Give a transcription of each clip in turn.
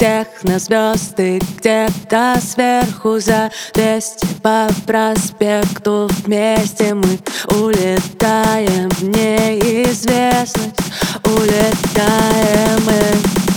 Технозвезды где-то сверху за 200 по проспекту. Вместе мы улетаем в неизвестность. Улетаем мы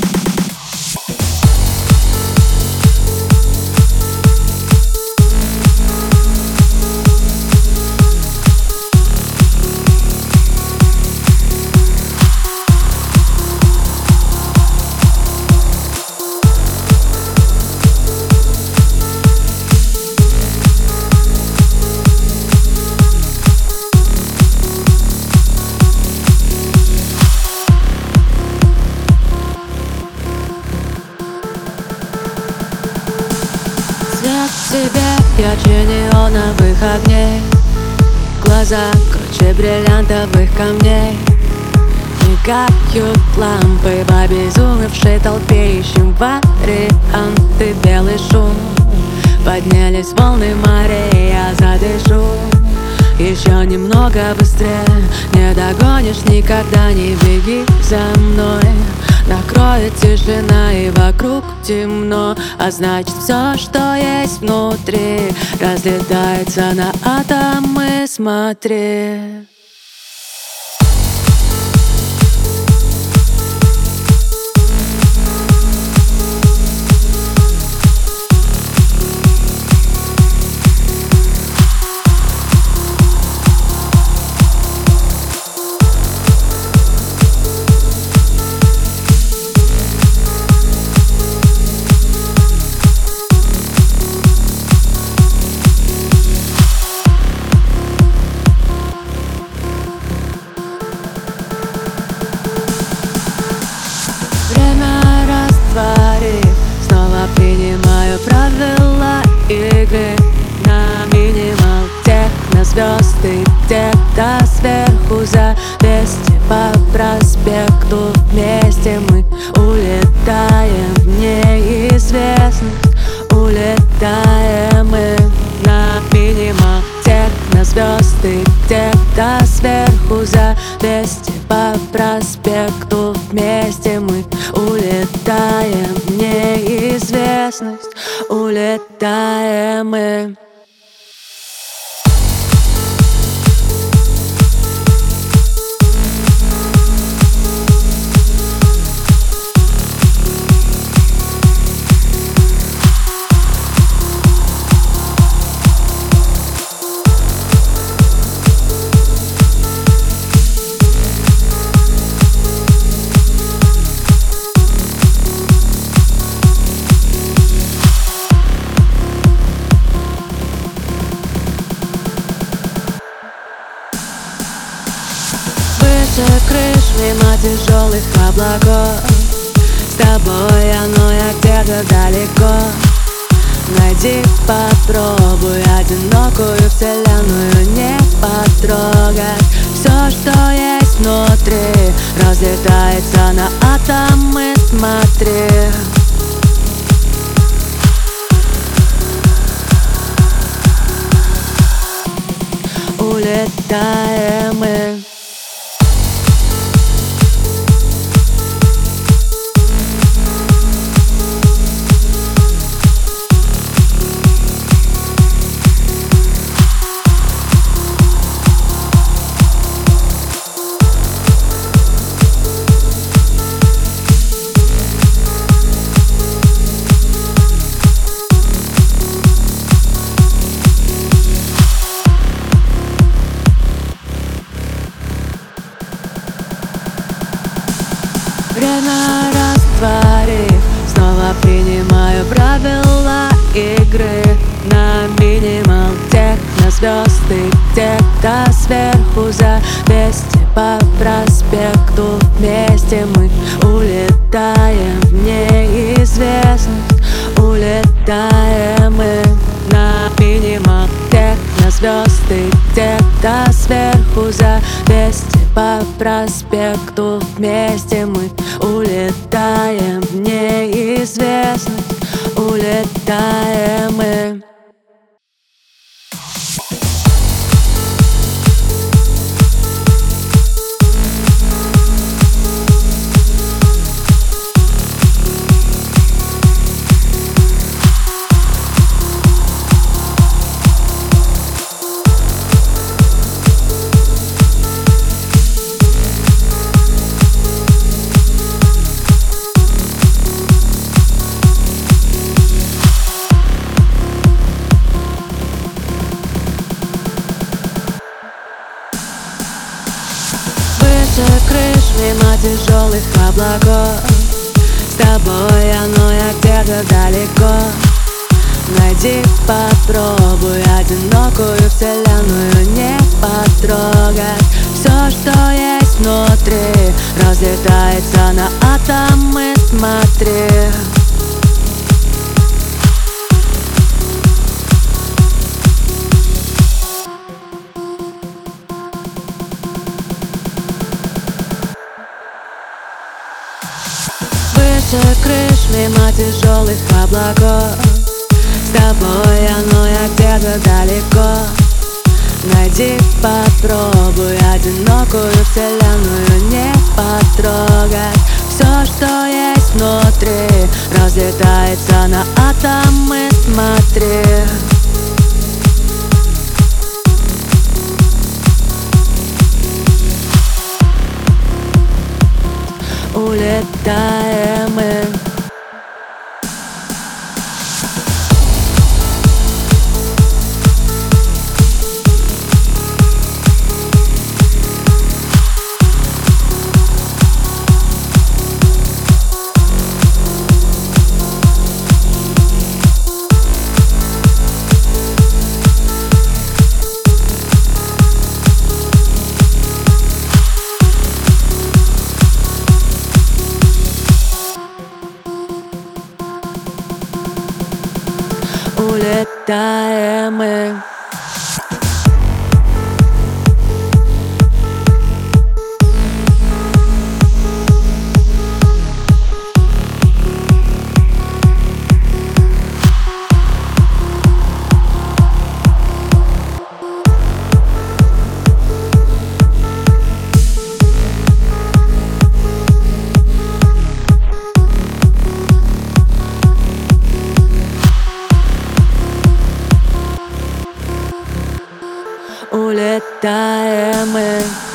тебя ярче неоновых огней Глаза круче бриллиантовых камней. Мигают лампы в обезумевшей толпе. Ищем варианты, белый шум. Поднялись волны морей, я задышу. Еще немного быстрее. Не догонишь никогда, не беги за мной Накроет тишина и вокруг темно А значит все, что есть внутри Разлетается на атомы, смотри улетаем в неизвестность Улетаем мы мимо тяжелых облаков. С тобой оно я где-то далеко. Найди, попробуй одинокую вселенную не потрогать. Все, что есть внутри, разлетается на атомы, смотри. Улетаем проспекту Вместе мы улетаем в неизвестность Улетаем мы на техно звезды Где-то сверху за 200 по проспекту Вместе мы улетаем в неизвестность Улетаем мы тяжелых облаков. С тобой оно я где-то далеко. Найди, попробуй одинокую вселенную не потрогать. Все, что есть внутри, разлетается на атомы, смотри Выше крыш, мимо тяжелых облаков. С тобой оно я где-то далеко. Найди, попробуй одинокую вселенную не потрогать. Все, что есть внутри, разлетается на атомы, смотри. Улетаем улетаем мы улетаем мы